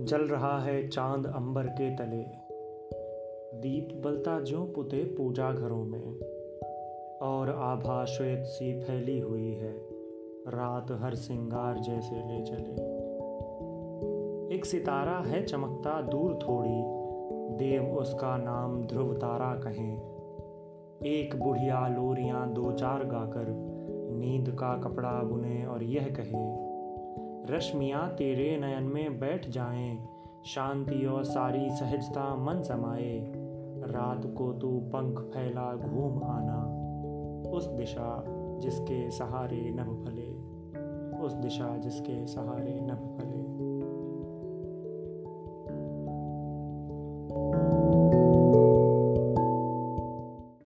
जल रहा है चाँद अंबर के तले। दीप बलता जो पुते पूजा घरों में। और आभा श्वेत सी फैली हुई है, रात हर सिंगार जैसे ले चले। एक सितारा है चमकता दूर थोड़ी, देव उसका नाम ध्रुव तारा कहें। एक बुढ़िया लोरियाँ दो चार गाकर, नींद का कपड़ा बुने और यह कहे रश्मियाँ, तेरे नयन में बैठ जाएँ। शांति और सारी सहजता मन समाए रात को तू पंख फैला घूम आना। उस दिशा जिसके सहारे नभ फले उस दिशा जिसके सहारे नभ फले